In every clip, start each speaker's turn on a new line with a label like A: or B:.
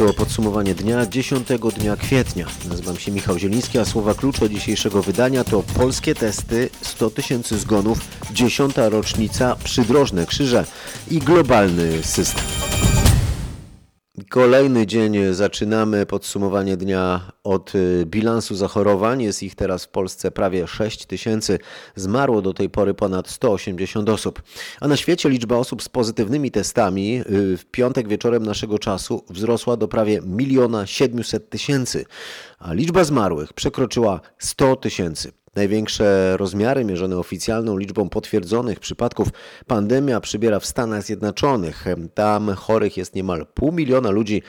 A: To podsumowanie dnia 10 dnia kwietnia. Nazywam się Michał Zieliński, a słowa klucze dzisiejszego wydania to polskie testy, 100 tysięcy zgonów, 10. rocznica, przydrożne krzyże i globalny system. Kolejny dzień zaczynamy podsumowanie dnia od y, bilansu zachorowań. Jest ich teraz w Polsce prawie 6 tysięcy. Zmarło do tej pory ponad 180 osób. A na świecie liczba osób z pozytywnymi testami y, w piątek wieczorem naszego czasu wzrosła do prawie 1 700 tysięcy, a liczba zmarłych przekroczyła 100 tysięcy. Największe rozmiary mierzone oficjalną liczbą potwierdzonych przypadków pandemia przybiera w Stanach Zjednoczonych. Tam chorych jest niemal pół miliona ludzi,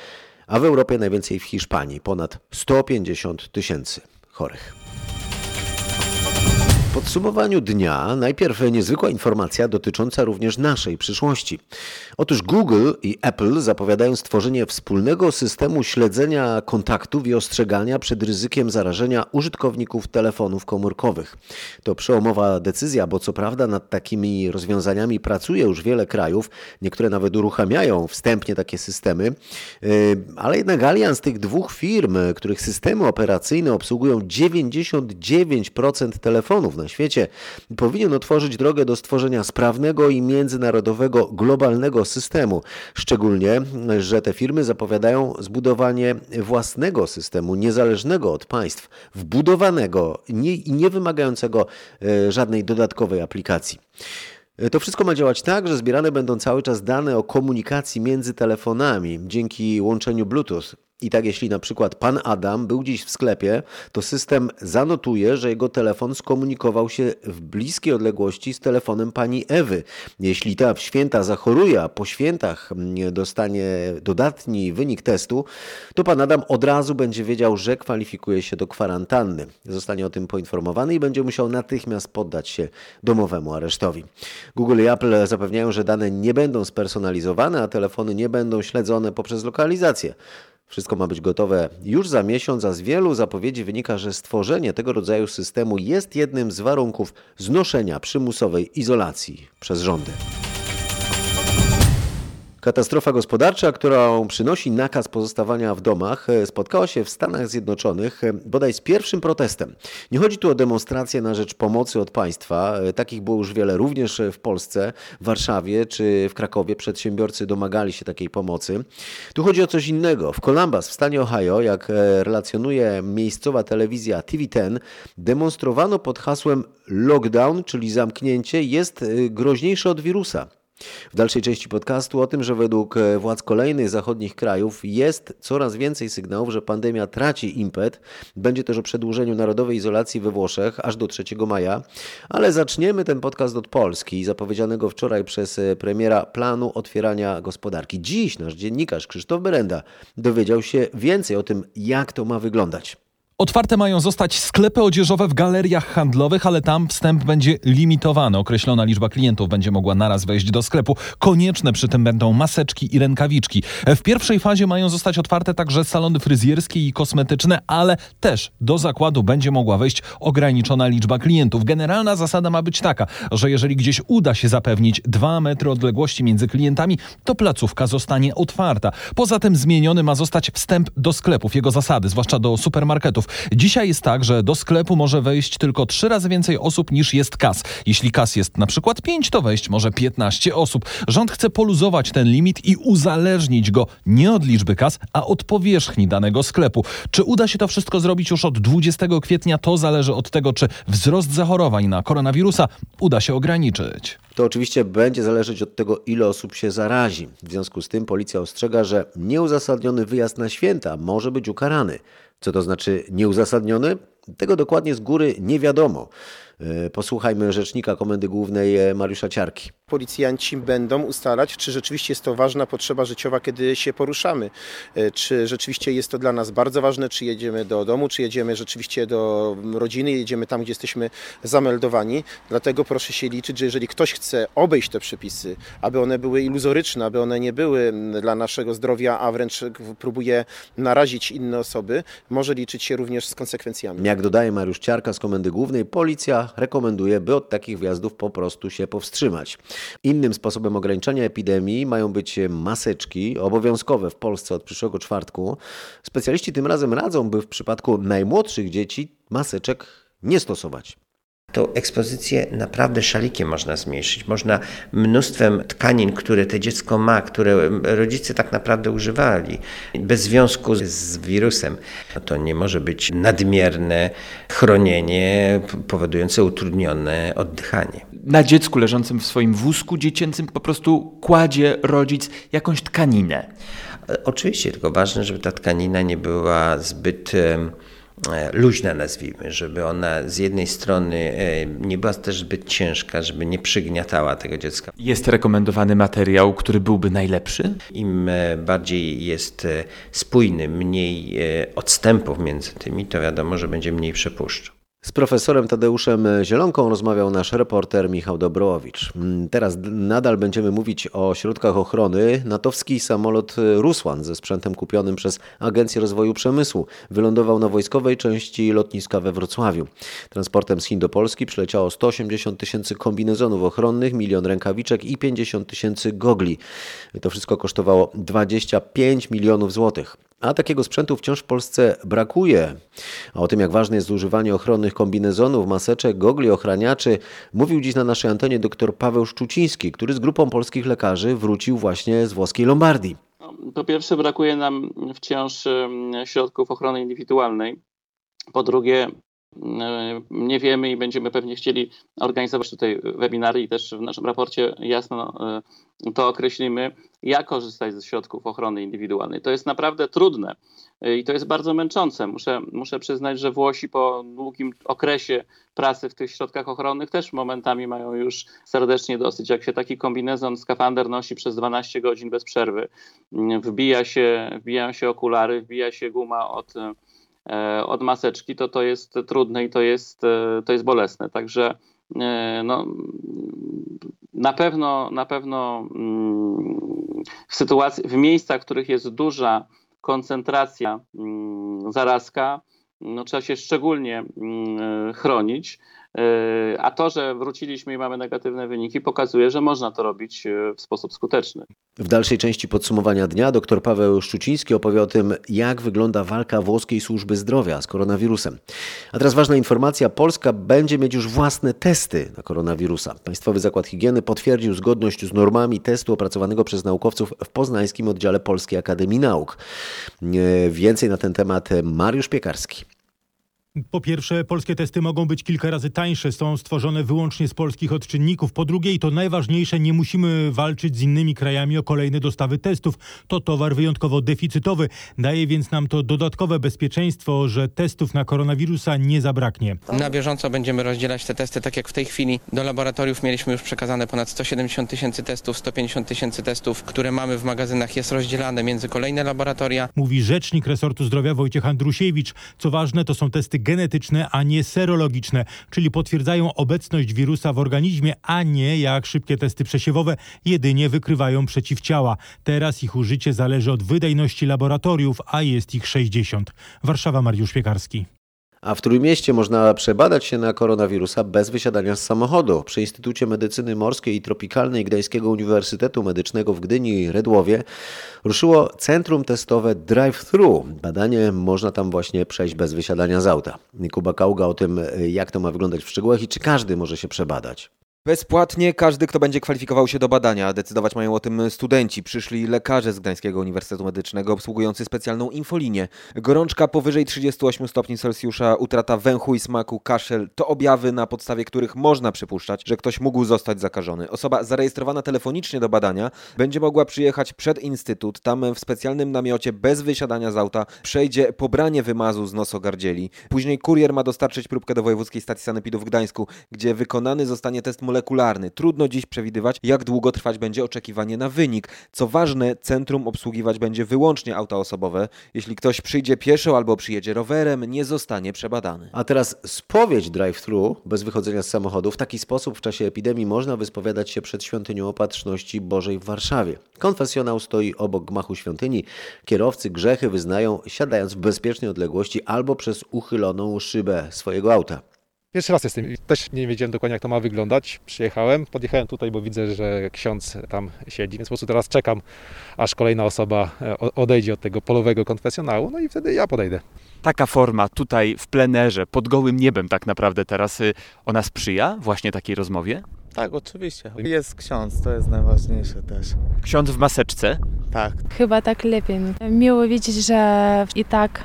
A: a w Europie najwięcej w Hiszpanii ponad 150 tysięcy chorych podsumowaniu dnia najpierw niezwykła informacja dotycząca również naszej przyszłości. Otóż Google i Apple zapowiadają stworzenie wspólnego systemu śledzenia kontaktów i ostrzegania przed ryzykiem zarażenia użytkowników telefonów komórkowych. To przełomowa decyzja, bo co prawda nad takimi rozwiązaniami pracuje już wiele krajów, niektóre nawet uruchamiają wstępnie takie systemy, yy, ale jednak alians tych dwóch firm, których systemy operacyjne obsługują 99% telefonów na świecie, powinien otworzyć drogę do stworzenia sprawnego i międzynarodowego globalnego systemu. Szczególnie, że te firmy zapowiadają zbudowanie własnego systemu, niezależnego od państw, wbudowanego i nie, wymagającego e, żadnej dodatkowej aplikacji. E, to wszystko ma działać tak, że zbierane będą cały czas dane o komunikacji między telefonami dzięki łączeniu Bluetooth. I tak, jeśli na przykład pan Adam był dziś w sklepie, to system zanotuje, że jego telefon skomunikował się w bliskiej odległości z telefonem pani Ewy. Jeśli ta w święta zachoruje, a po świętach mm, dostanie dodatni wynik testu, to pan Adam od razu będzie wiedział, że kwalifikuje się do kwarantanny. Zostanie o tym poinformowany i będzie musiał natychmiast poddać się domowemu aresztowi. Google i Apple zapewniają, że dane nie będą spersonalizowane, a telefony nie będą śledzone poprzez lokalizację. Wszystko ma być gotowe już za miesiąc, a z wielu zapowiedzi wynika, że stworzenie tego rodzaju systemu jest jednym z warunków znoszenia przymusowej izolacji przez rządy. Katastrofa gospodarcza, którą przynosi nakaz pozostawania w domach, e, spotkała się w Stanach Zjednoczonych e, bodaj z pierwszym protestem. Nie chodzi tu o demonstracje na rzecz pomocy od państwa. E, takich było już wiele również w Polsce, w Warszawie czy w Krakowie. Przedsiębiorcy domagali się takiej pomocy. Tu chodzi o coś innego. W Columbus w stanie Ohio, jak relacjonuje miejscowa telewizja TV10, demonstrowano pod hasłem lockdown, czyli zamknięcie, jest groźniejsze od wirusa. W dalszej części podcastu o tym, że według e, władz kolejnych zachodnich krajów jest coraz więcej sygnałów, że pandemia traci impet. Będzie też o przedłużeniu narodowej izolacji we Włoszech aż do 3 maja. Ale zaczniemy ten podcast od Polski, zapowiedzianego wczoraj przez e, premiera planu otwierania gospodarki. Dziś nasz dziennikarz Krzysztof Berenda dowiedział się więcej o tym, jak to ma wyglądać.
B: Otwarte mają zostać sklepy odzieżowe w galeriach handlowych, ale tam wstęp będzie limitowany. Określona liczba klientów będzie mogła naraz wejść do sklepu. Konieczne przy tym będą maseczki i rękawiczki. W pierwszej fazie mają zostać otwarte także salony fryzjerskie i kosmetyczne, ale też do zakładu będzie mogła wejść ograniczona liczba klientów. Generalna zasada ma być taka, że jeżeli gdzieś uda się zapewnić dwa metry odległości między klientami, to placówka zostanie otwarta. Poza tym zmieniony ma zostać wstęp do sklepów, jego zasady, zwłaszcza do supermarketów. Dzisiaj jest tak, że do sklepu może wejść tylko trzy razy więcej osób niż jest kas. Jeśli kas jest na przykład 5, to wejść może 15 osób. Rząd chce poluzować ten limit i uzależnić go nie od liczby kas, a od powierzchni danego sklepu. Czy uda się to wszystko zrobić już od 20 kwietnia, to zależy od tego, czy wzrost zachorowań na koronawirusa uda się ograniczyć.
A: To oczywiście będzie zależeć od tego, ile osób się zarazi. W związku z tym policja ostrzega, że nieuzasadniony wyjazd na święta może być ukarany. Co to znaczy nieuzasadniony? Tego dokładnie z góry nie wiadomo. E, posłuchajmy rzecznika Komendy Głównej e, Mariusza Ciarki.
C: Policjanci będą ustalać, czy rzeczywiście jest to ważna potrzeba życiowa, kiedy się poruszamy. E, czy rzeczywiście jest to dla nas bardzo ważne, czy jedziemy do domu, czy jedziemy rzeczywiście do rodziny, jedziemy tam, gdzie jesteśmy zameldowani. Dlatego proszę się liczyć, że jeżeli ktoś chce obejść te przepisy, aby one były iluzoryczne, aby one nie były dla naszego zdrowia, a wręcz próbuje narazić inne osoby, może liczyć się również z konsekwencjami.
A: Jak dodaje Mariusz Ciarka z Komendy Głównej, policja rekomenduje, by od takich wjazdów po prostu się powstrzymać. Innym sposobem ograniczania epidemii mają być maseczki obowiązkowe w Polsce od przyszłego czwartku. Specjaliści tym razem radzą, by w przypadku najmłodszych dzieci maseczek nie stosować.
D: Tą ekspozycję naprawdę szalikiem można zmniejszyć. Można mnóstwem tkanin, które to dziecko ma, które rodzice tak naprawdę używali, bez związku z wirusem. To nie może być nadmierne chronienie powodujące utrudnione oddychanie.
E: Na dziecku leżącym w swoim wózku dziecięcym po prostu kładzie rodzic jakąś tkaninę.
D: Oczywiście, tylko ważne, żeby ta tkanina nie była zbyt e, luźna, nazwijmy, żeby ona z jednej strony e, nie była też zbyt ciężka, żeby nie przygniatała tego dziecka.
E: Jest rekomendowany materiał, który byłby najlepszy?
D: Im e, bardziej jest e, spójny, mniej e, odstępów między tymi, to wiadomo, że będzie mniej przepuszczał.
A: Z profesorem Tadeuszem Zielonką rozmawiał nasz reporter Michał Dobrołowicz. Mm, Teraz nadal będziemy mówić o środkach ochrony. Natowski samolot Rusłan ze sprzętem kupionym przez Agencję Rozwoju Przemysłu wylądował na wojskowej części lotniska we Wrocławiu. Transportem z Chin do Polski przyleciało 180 tysięcy kombinezonów ochronnych, milion rękawiczek i 50 tysięcy gogli. To wszystko kosztowało 25 milionów złotych. A takiego sprzętu wciąż w Polsce brakuje. A o tym, jak ważne jest używanie ochronnych kombinezonów, maseczek, gogli, ochraniaczy, mówił dziś na naszej antenie dr Paweł Szczuciński, który z grupą polskich lekarzy wrócił właśnie z włoskiej Lombardii.
F: Po pierwsze, brakuje nam wciąż środków ochrony indywidualnej. Po drugie, nie wiemy i będziemy pewnie chcieli organizować tutaj webinary i też w naszym raporcie jasno e, to określimy, jak korzystać ze środków ochrony indywidualnej. To jest naprawdę trudne e, i to jest bardzo męczące. Muszę, muszę przyznać, że Włosi po długim okresie pracy w tych środkach ochronnych też momentami mają już serdecznie dosyć. Jak się taki kombinezon, skafander nosi przez 12 godzin bez przerwy, wbija się, wbijają się okulary, wbija się guma od, e, od maseczki, to to jest trudne i to jest, e, to jest bolesne. Także e, no, na pewno, na pewno mm, w sytuacji, w miejscach, w których jest duża koncentracja mm, zarazka, no, trzeba się szczególnie mm, chronić. E, A to, że wróciliśmy i mamy negatywne wyniki, pokazuje, że można to robić e, w sposób skuteczny.
A: W dalszej części podsumowania dnia dr Paweł Szczuciński opowie o tym, jak wygląda walka włoskiej służby zdrowia z koronawirusem. A teraz ważna informacja: Polska będzie mieć już własne testy na koronawirusa. Państwowy Zakład Higieny potwierdził zgodność z normami testu opracowanego przez naukowców w poznańskim oddziale Polskiej Akademii Nauk. E, Więcej na ten temat Mariusz Piekarski.
G: Po pierwsze, polskie testy mogą być kilka razy tańsze, są stworzone wyłącznie z polskich odczynników. Po drugie, i to najważniejsze, nie musimy walczyć z innymi krajami o kolejne dostawy testów. To towar wyjątkowo deficytowy. Daje więc nam to dodatkowe bezpieczeństwo, że testów na koronawirusa nie zabraknie.
H: Na bieżąco będziemy rozdzielać te testy, tak jak w tej chwili. Do laboratoriów mieliśmy już przekazane ponad 170 tysięcy testów, 150 tysięcy testów, które mamy w magazynach, jest rozdzielane między kolejne laboratoria.
G: Mówi rzecznik resortu zdrowia Wojciech Andrusiewicz. Co ważne, to są testy genetyczne, a nie serologiczne, czyli potwierdzają obecność wirusa w organizmie, a nie jak szybkie testy przesiewowe, jedynie wykrywają przeciwciała. Teraz ich użycie zależy od wydajności laboratoriów, a jest ich 60. Warszawa, Mariusz Piekarski.
A: A w Trójmieście można przebadać się na koronawirusa bez wysiadania z samochodu. Przy Instytucie Medycyny Morskiej i Tropikalnej Gdańskiego Uniwersytetu Medycznego w Gdyni i Redłowie ruszyło centrum testowe Drive-Thru. Badanie można tam właśnie przejść bez wysiadania z auta. Kuba Kauga o tym, jak to ma wyglądać w szczegółach i czy każdy może się przebadać.
I: Bezpłatnie każdy, kto będzie kwalifikował się do badania. Decydować mają o tym studenci. Przyszli lekarze z Gdańskiego Uniwersytetu Medycznego obsługujący specjalną infolinię. Gorączka powyżej 38 stopni Celsjusza, utrata węchu i smaku, kaszel to objawy, na podstawie których można przypuszczać, że ktoś mógł zostać zakażony. Osoba zarejestrowana telefonicznie do badania będzie mogła przyjechać przed instytut. Tam w specjalnym namiocie bez wysiadania z auta przejdzie pobranie wymazu z nosogardzieli. Później kurier ma dostarczyć próbkę do Wojewódzkiej Stacji Sanepidu w Gdańsku, gdzie wykonany zostanie test molekularny. Trudno dziś przewidywać, jak długo trwać będzie oczekiwanie na wynik. Co ważne, centrum obsługiwać będzie wyłącznie auta osobowe. Jeśli ktoś przyjdzie pieszo albo przyjedzie rowerem, nie zostanie przebadany.
A: A teraz spowiedź drive-thru bez wychodzenia z samochodu. W taki sposób w czasie epidemii można wyspowiadać się przed świątynią Opatrzności Bożej w Warszawie. Konfesjonał stoi obok gmachu świątyni. Kierowcy grzechy wyznają siadając w bezpiecznej odległości albo przez uchyloną szybę swojego auta.
J: Pierwszy raz jestem. Też nie wiedziałem dokładnie, jak to ma wyglądać. Przyjechałem, podjechałem tutaj, bo widzę, że ksiądz tam siedzi, więc po prostu teraz czekam, aż kolejna osoba e, odejdzie od tego polowego konfesjonału, no i wtedy ja podejdę.
E: Taka forma tutaj w plenerze, pod gołym niebem tak naprawdę teraz, y, ona sprzyja właśnie takiej rozmowie?
K: Tak, oczywiście. Jest ksiądz, to jest najważniejsze też.
E: Ksiądz w maseczce?
K: Tak.
L: Chyba tak lepiej. Miło widzieć, że i tak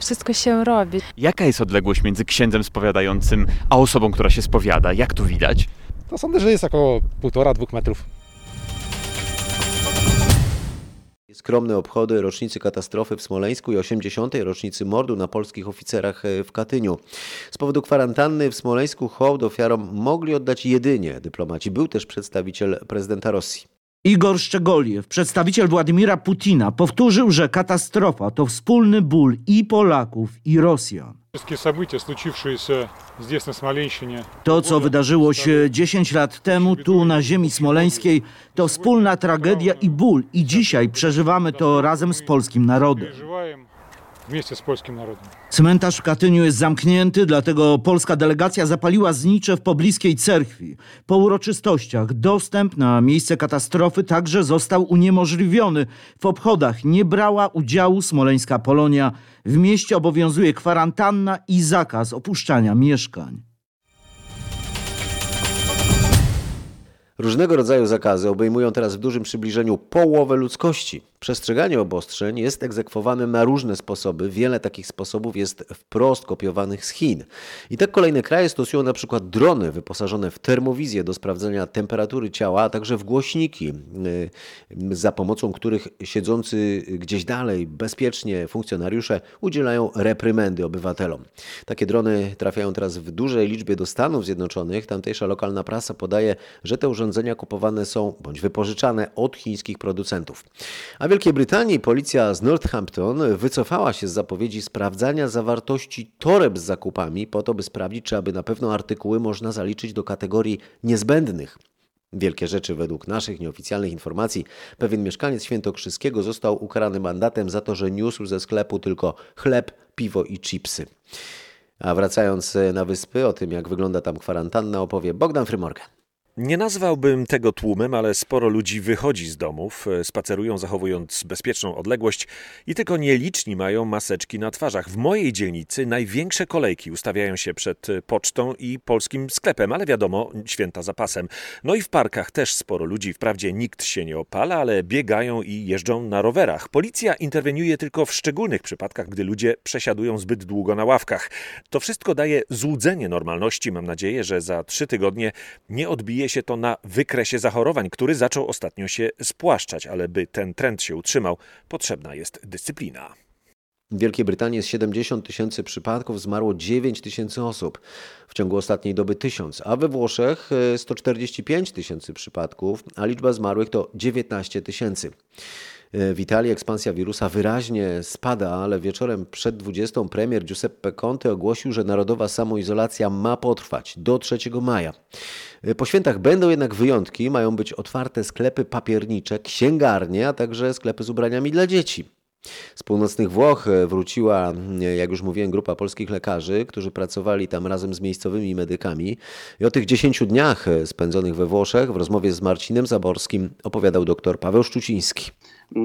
L: wszystko się robi.
E: Jaka jest odległość między księdzem spowiadającym a osobą, która się spowiada? Jak tu widać?
J: To sądzę, że jest około półtora, dwóch metrów.
A: Skromne obchody rocznicy katastrofy w Smoleńsku i 80. rocznicy mordu na polskich oficerach e, w Katyniu. Z powodu kwarantanny w Smoleńsku hołd ofiarom mogli oddać jedynie dyplomaci. Był też przedstawiciel prezydenta Rosji.
M: Igor Szczegoliew, przedstawiciel Władimira Putina, powtórzył, że katastrofa to wspólny ból i Polaków, i Rosjan. To, co wydarzyło się 10 lat temu tu na ziemi smoleńskiej, to wspólna tragedia i ból i dzisiaj przeżywamy to razem z polskim narodem
N: mieście z polskim narodem.
M: Cmentarz w Katyniu jest zamknięty, dlatego polska delegacja zapaliła znicze w pobliskiej cerkwi. Po uroczystościach dostęp na miejsce katastrofy także został uniemożliwiony. W obchodach nie brała udziału smoleńska Polonia. W mieście obowiązuje kwarantanna i zakaz opuszczania mieszkań.
A: Różnego rodzaju zakazy obejmują teraz w dużym przybliżeniu połowę ludzkości. Przestrzeganie obostrzeń jest egzekwowane na różne sposoby. Wiele takich sposobów jest wprost kopiowanych z Chin. I tak kolejne kraje stosują na przykład drony wyposażone w termowizję do sprawdzenia temperatury ciała, a także w głośniki, y, za pomocą których siedzący gdzieś dalej bezpiecznie funkcjonariusze udzielają reprymendy obywatelom. Takie drony trafiają teraz w dużej liczbie do Stanów Zjednoczonych. Tamtejsza lokalna prasa podaje, że te urządzenia kupowane są bądź wypożyczane od chińskich producentów. A w Wielkiej Brytanii policja z Northampton wycofała się z zapowiedzi sprawdzania zawartości toreb z zakupami po to, by sprawdzić, czy aby na pewno artykuły można zaliczyć do kategorii niezbędnych. Wielkie rzeczy według naszych nieoficjalnych informacji. Pewien mieszkaniec Świętokrzyskiego został ukarany mandatem za to, że niósł ze sklepu tylko chleb, piwo i chipsy. A wracając na wyspy, o tym jak wygląda tam kwarantanna opowie Bogdan Frymorgan.
O: Nie nazwałbym tego tłumem, ale sporo ludzi wychodzi z domów, e, spacerują zachowując bezpieczną odległość i tylko nieliczni mają maseczki na twarzach. W mojej dzielnicy największe kolejki ustawiają się przed pocztą i polskim sklepem, ale wiadomo, święta zapasem. No i w parkach też sporo ludzi, wprawdzie nikt się nie opala, ale biegają i jeżdżą na rowerach. Policja interweniuje tylko w szczególnych przypadkach, gdy ludzie przesiadują zbyt długo na ławkach. To wszystko daje złudzenie normalności. Mam nadzieję, że za trzy tygodnie nie odbije się to na wykresie zachorowań, który zaczął ostatnio się spłaszczać, ale by ten trend się utrzymał, potrzebna jest dyscyplina.
A: W Wielkiej Brytanii jest 70 tysięcy przypadków, zmarło 9 tysięcy osób, w ciągu ostatniej doby 1000, a we Włoszech e, 145 tysięcy przypadków, a liczba zmarłych to 19 tysięcy. E, W Italii ekspansja wirusa wyraźnie spada, ale wieczorem przed 20 premier Giuseppe Conte ogłosił, że narodowa samoizolacja ma potrwać do 3 maja. E, Po świętach będą jednak wyjątki, mają być otwarte sklepy papiernicze, księgarnie, a także sklepy z ubraniami dla dzieci. Z północnych Włoch e, wróciła, e, jak już mówiłem, grupa polskich lekarzy, którzy pracowali tam razem z miejscowymi medykami. I o tych 10 dniach e, spędzonych we Włoszech w rozmowie z Marcinem Zaborskim opowiadał dr Paweł Szczuciński.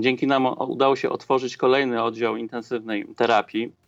F: Dzięki nam udało się otworzyć kolejny oddział intensywnej terapii.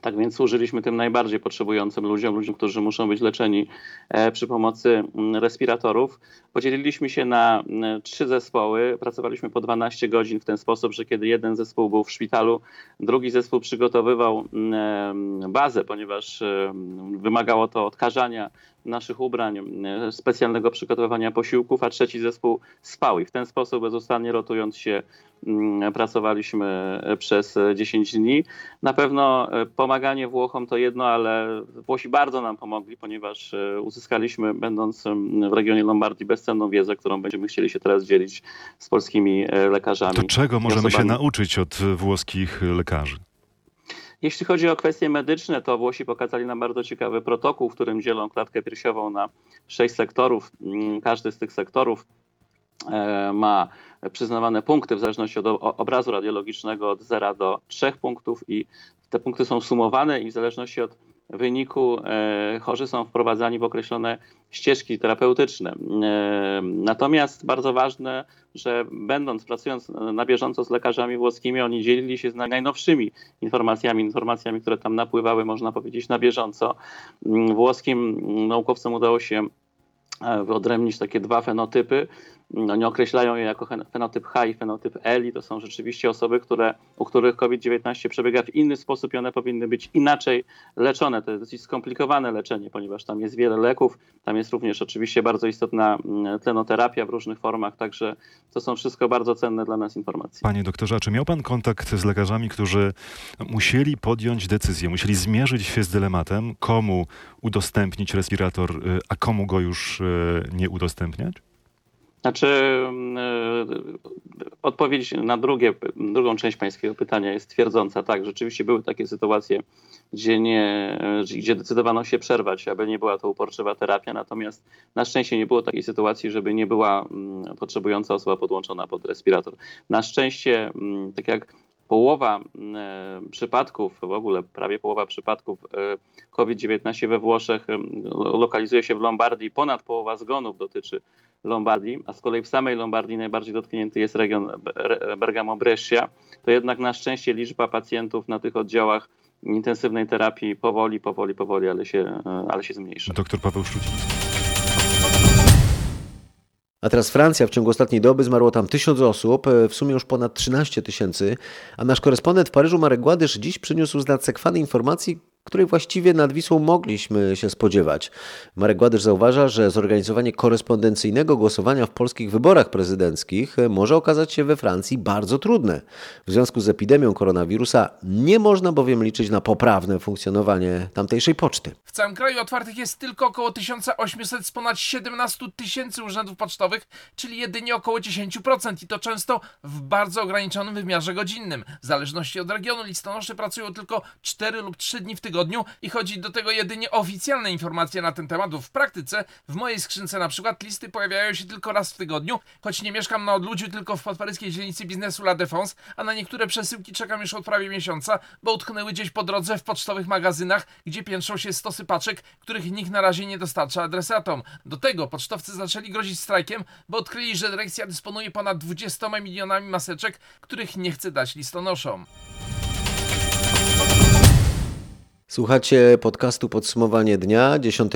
F: Tak więc służyliśmy tym najbardziej potrzebującym ludziom, ludziom, którzy muszą być leczeni e, przy pomocy mm, respiratorów. Podzieliliśmy się na mm, trzy zespoły. Pracowaliśmy po 12 godzin w ten sposób, że kiedy jeden zespół był w szpitalu, drugi zespół przygotowywał mm, bazę, ponieważ mm, wymagało to odkażania naszych ubrań, mm, specjalnego przygotowywania posiłków, a trzeci zespół spał. I w ten sposób bezustannie rotując się mm, pracowaliśmy e, przez e, 10 dni. Na pewno e, pomaganie Włochom to jedno, ale Włosi bardzo nam pomogli, ponieważ e, uzyskaliśmy, będąc w regionie Lombardii, bezcenną wiedzę, którą będziemy chcieli się teraz dzielić z polskimi e, lekarzami.
P: To czego możemy się nauczyć od włoskich lekarzy?
F: Jeśli chodzi o kwestie medyczne, to Włosi pokazali nam bardzo ciekawy protokół, w którym dzielą klatkę piersiową na sześć sektorów. Mm, Każdy z tych sektorów e, ma przyznawane punkty w zależności od obrazu radiologicznego od 0 do 3 punktów i te punkty są sumowane i w zależności od wyniku e, chorzy są wprowadzani w określone ścieżki terapeutyczne. E, natomiast bardzo ważne, że będąc, pracując na bieżąco z lekarzami włoskimi, oni dzielili się z najnowszymi informacjami, informacjami, które tam napływały, można powiedzieć, na bieżąco. Włoskim naukowcom udało się wyodrębnić takie dwa fenotypy. Oni określają je jako fenotyp H i fenotyp L i to są rzeczywiście osoby, które, u których COVID-19 przebiega w inny sposób i one powinny być inaczej leczone. To jest dosyć skomplikowane leczenie, ponieważ tam jest wiele leków, tam jest również oczywiście bardzo istotna tlenoterapia w różnych formach, także to są wszystko bardzo cenne dla nas informacje.
P: Panie doktorze, czy miał pan kontakt z lekarzami, którzy musieli podjąć decyzję, musieli zmierzyć się z dylematem, komu udostępnić respirator, a komu go już nie udostępniać?
F: Znaczy, odpowiedź na drugie, drugą część pańskiego pytania jest twierdząca. Tak, rzeczywiście były takie sytuacje, gdzie, nie, gdzie decydowano się przerwać, aby nie była to uporczywa terapia, natomiast na szczęście nie było takiej sytuacji, żeby nie była potrzebująca osoba podłączona pod respirator. Na szczęście, tak jak połowa przypadków, w ogóle prawie połowa przypadków COVID-19 we Włoszech lokalizuje się w Lombardii, ponad połowa zgonów dotyczy Lombardii, a z kolei w samej Lombardii najbardziej dotknięty jest region Bergamo-Brescia, to jednak na szczęście liczba pacjentów na tych oddziałach intensywnej terapii powoli, powoli, powoli, ale się, ale się zmniejsza.
P: Doktor Paweł Szczuciński.
A: A teraz Francja. W ciągu ostatniej doby zmarło tam tysiąc osób, w sumie już ponad 13 tysięcy. A nasz korespondent w Paryżu, Marek Gładysz, dziś przyniósł z nadsekwany informacji, której właściwie nad Wisłą mogliśmy się spodziewać. Marek Gładysz zauważa, że zorganizowanie korespondencyjnego głosowania w polskich wyborach prezydenckich może okazać się we Francji bardzo trudne. W związku z epidemią koronawirusa nie można bowiem liczyć na poprawne funkcjonowanie tamtejszej poczty.
Q: W całym kraju otwartych jest tylko około 1800 z ponad 17 tysięcy urzędów pocztowych, czyli jedynie około 10% i to często w bardzo ograniczonym wymiarze godzinnym. W zależności od regionu listonosze pracują tylko 4 lub 3 dni w tygodniu tygodniu i chodzi do tego jedynie oficjalne informacje na ten temat, w praktyce w mojej skrzynce na przykład listy pojawiają się tylko raz w tygodniu, choć nie mieszkam na odludziu, tylko w podparyskiej dzielnicy biznesu La Défense, a na niektóre przesyłki czekam już od prawie miesiąca, bo utknęły gdzieś po drodze w pocztowych magazynach, gdzie piętrzą się stosy paczek, których nikt na razie nie dostarcza adresatom. Do tego pocztowcy zaczęli grozić strajkiem, bo odkryli, że dyrekcja dysponuje ponad 20 milionami maseczek, których nie chce dać listonoszom.
A: Słuchacie podcastu Podsumowanie Dnia 10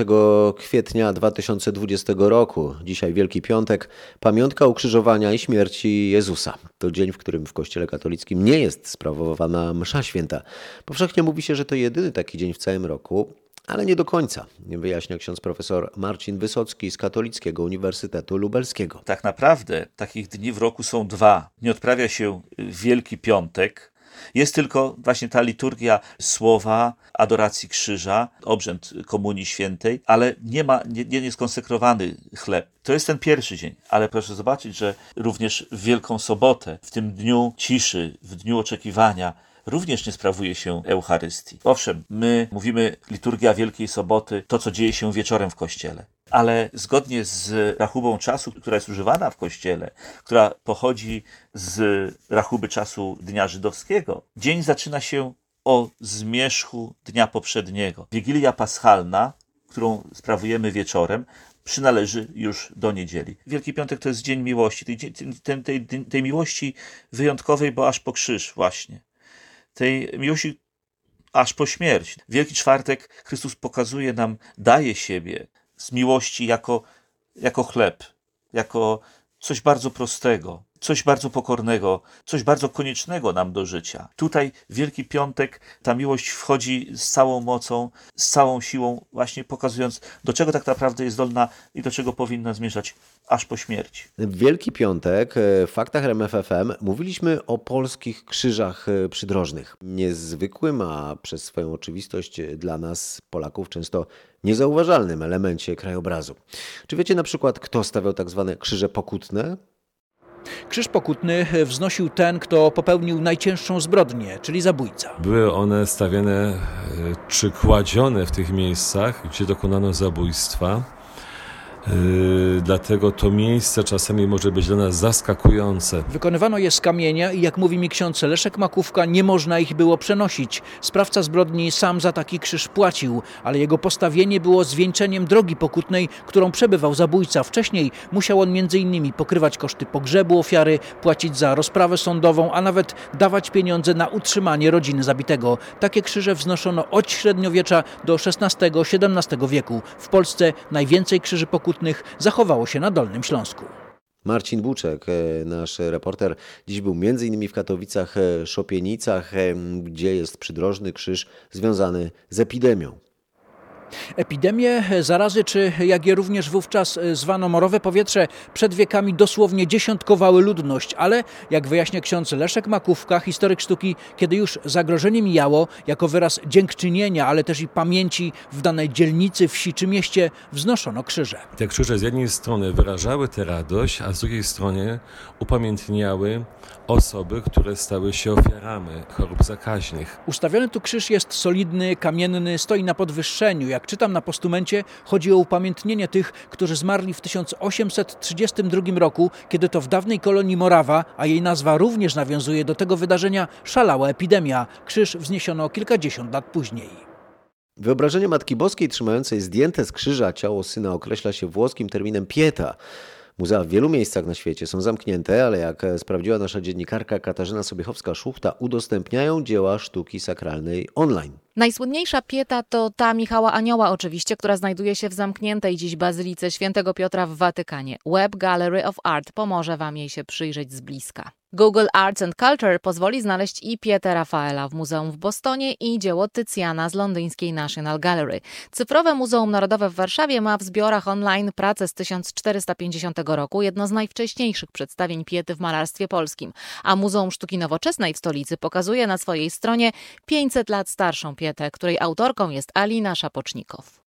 A: kwietnia 2020 roku. Dzisiaj Wielki Piątek, pamiątka ukrzyżowania i śmierci Jezusa. To dzień, w którym w Kościele katolickim nie jest sprawowana msza święta. Powszechnie mówi się, że to jedyny taki dzień w całym roku, ale nie do końca, wyjaśnia ksiądz profesor Marcin Wysocki z Katolickiego Uniwersytetu Lubelskiego.
R: Tak naprawdę takich dni w roku są dwa. Nie odprawia się Wielki Piątek, jest tylko właśnie ta liturgia słowa, adoracji krzyża, obrzęd Komunii Świętej, ale nie ma, nie, nie jest konsekrowany chleb. To jest ten pierwszy dzień, ale proszę zobaczyć, że również w Wielką Sobotę, w tym dniu ciszy, w dniu oczekiwania, również nie sprawuje się Eucharystii. Owszem, my mówimy liturgia Wielkiej Soboty, to co dzieje się wieczorem w kościele. Ale zgodnie z rachubą czasu, która jest używana w kościele, która pochodzi z rachuby czasu Dnia Żydowskiego, dzień zaczyna się o zmierzchu dnia poprzedniego. Wigilia Paschalna, którą sprawujemy wieczorem, przynależy już do niedzieli. Wielki Piątek to jest dzień miłości, tej, tej, tej, tej miłości wyjątkowej, bo aż po krzyż właśnie tej miłości aż po śmierć. Wielki Czwartek Chrystus pokazuje nam, daje siebie z miłości jako, jako chleb, jako coś bardzo prostego, coś bardzo pokornego, coś bardzo koniecznego nam do życia. Tutaj Wielki Piątek, ta miłość wchodzi z całą mocą, z całą siłą, właśnie pokazując, do czego tak naprawdę jest zdolna i do czego powinna zmierzać aż po śmierci.
A: W Wielki Piątek e, w faktach RMFFM mówiliśmy o polskich krzyżach e, przydrożnych. Niezwykłym, a przez swoją oczywistość dla nas, Polaków, często niezauważalnym elemencie krajobrazu. Czy wiecie na przykład, kto stawiał tak zwane krzyże pokutne?
S: Krzyż pokutny wznosił ten, kto popełnił najcięższą zbrodnię, czyli zabójca.
T: Były one stawiane e, czy kładzione w tych miejscach, gdzie dokonano zabójstwa Yy, dlatego to miejsce czasami może być dla nas zaskakujące.
S: Wykonywano je z kamienia i jak mówi mi ksiądz Leszek Makówka, nie można ich było przenosić. Sprawca zbrodni sam za taki krzyż płacił, ale jego postawienie było zwieńczeniem drogi pokutnej, którą przebywał zabójca. Wcześniej musiał on m.in. pokrywać koszty pogrzebu ofiary, płacić za rozprawę sądową, a nawet dawać pieniądze na utrzymanie rodziny zabitego. Takie krzyże wznoszono od średniowiecza do XVI-XVII wieku. W Polsce najwięcej krzyży pokutnych zachowało się na Dolnym Śląsku.
A: Marcin Buczek, e, nasz reporter, dziś był m.in. w Katowicach, e, Szopienicach, e, gdzie jest przydrożny krzyż związany z epidemią.
S: Epidemie zarazy, czy jak je również wówczas zwano morowe powietrze, przed wiekami dosłownie dziesiątkowały ludność, ale jak wyjaśnia ksiądz Leszek Makówka, historyk sztuki, kiedy już zagrożenie mijało, jako wyraz dziękczynienia, ale też i pamięci w danej dzielnicy, wsi czy mieście, wznoszono krzyże.
T: Te krzyże z jednej strony wyrażały tę radość, a z drugiej strony upamiętniały osoby, które stały się ofiarami chorób zakaźnych.
S: Ustawiony tu krzyż jest solidny, kamienny, stoi na podwyższeniu. Jak czytam na postumencie, chodzi o upamiętnienie tych, którzy zmarli w 1832 roku, kiedy to w dawnej kolonii Morawa, a jej nazwa również nawiązuje do tego wydarzenia, szalała epidemia. Krzyż wzniesiono kilkadziesiąt lat później.
A: Wyobrażenie Matki Boskiej trzymającej zdjęte z krzyża ciało syna określa się włoskim terminem pieta. Muzea w wielu miejscach na świecie są zamknięte, ale jak sprawdziła nasza dziennikarka Katarzyna Sobiechowska-Szuchta, udostępniają dzieła sztuki sakralnej online.
U: Najsłynniejsza pieta to ta Michała Anioła oczywiście, która znajduje się w zamkniętej dziś Bazylice Świętego Piotra w Watykanie. Web Gallery of Art pomoże Wam jej się przyjrzeć z bliska. Google Arts and Culture pozwoli znaleźć i Pietę Rafaela w Muzeum w Bostonie i dzieło Tycjana z londyńskiej National Gallery. Cyfrowe Muzeum Narodowe w Warszawie ma w zbiorach online pracę z 1450 roku, jedno z najwcześniejszych przedstawień Piety w malarstwie polskim. A Muzeum Sztuki Nowoczesnej w stolicy pokazuje na swojej stronie 500 lat starszą Pietę, której autorką jest Alina Szapocznikow.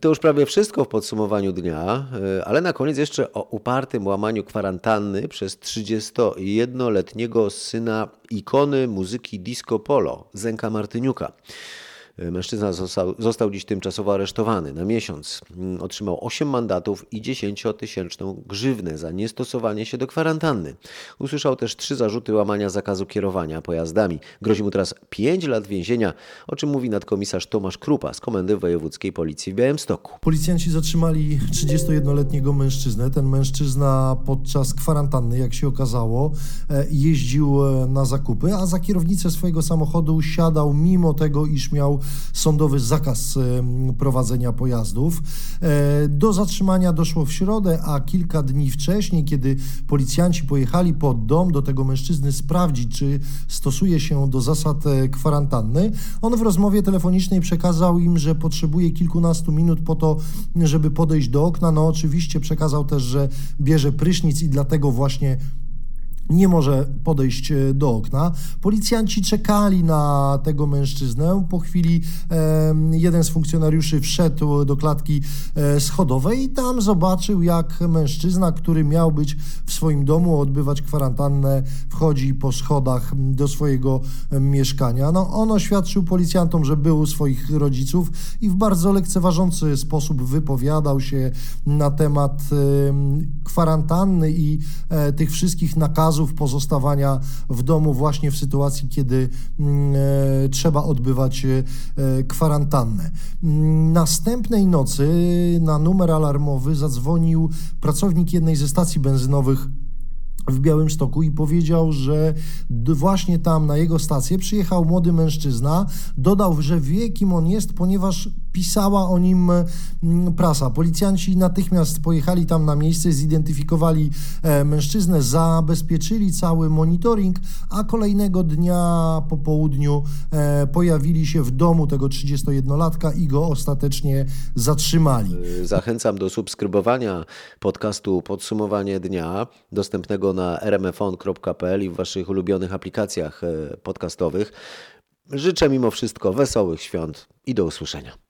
A: To już prawie wszystko w podsumowaniu dnia, e, ale na koniec jeszcze o upartym łamaniu kwarantanny przez 31-letniego syna ikony muzyki disco polo, Zenka Martyniuka. Mężczyzna został, został dziś tymczasowo aresztowany na miesiąc. Otrzymał 8 mandatów i 10-tysięczną grzywnę za niestosowanie się do kwarantanny. Usłyszał też trzy zarzuty łamania zakazu kierowania pojazdami. Grozi mu teraz 5 lat więzienia, o czym mówi nadkomisarz Tomasz Krupa z Komendy Wojewódzkiej Policji w Białymstoku.
V: Policjanci zatrzymali 31-letniego mężczyznę. Ten mężczyzna podczas kwarantanny, jak się okazało, jeździł na zakupy, a za kierownicę swojego samochodu siadał mimo tego, iż miał sądowy zakaz prowadzenia pojazdów. Do zatrzymania doszło w środę, a kilka dni wcześniej, kiedy policjanci pojechali pod dom do tego mężczyzny sprawdzić, czy stosuje się do zasad kwarantanny, on w rozmowie telefonicznej przekazał im, że potrzebuje kilkunastu minut po to, żeby podejść do okna. No oczywiście przekazał też, że bierze prysznic i dlatego właśnie nie może podejść do okna. Policjanci czekali na tego mężczyznę. Po chwili e, jeden z funkcjonariuszy wszedł do klatki e, schodowej i tam zobaczył, jak mężczyzna, który miał być w swoim domu, odbywać kwarantannę, wchodzi po schodach do swojego e, mieszkania. No, on oświadczył policjantom, że był u swoich rodziców i w bardzo lekceważący sposób wypowiadał się na temat kwarantanny i tych wszystkich nakazów, pozostawania w domu właśnie w sytuacji, kiedy e, trzeba odbywać e, kwarantannę. Następnej nocy na numer alarmowy zadzwonił pracownik jednej ze stacji benzynowych w Białymstoku i powiedział, że właśnie tam na jego stację przyjechał młody mężczyzna. Dodał, że wie, kim on jest, ponieważ pisała o nim prasa. Policjanci natychmiast pojechali tam na miejsce, zidentyfikowali mężczyznę, zabezpieczyli cały monitoring, a kolejnego dnia po południu pojawili się w domu tego 31-latka i go ostatecznie zatrzymali.
A: Zachęcam do subskrybowania podcastu Podsumowanie Dnia, dostępnego na rmfon.pl i w Waszych ulubionych aplikacjach podcastowych. Życzę mimo wszystko wesołych świąt i do usłyszenia.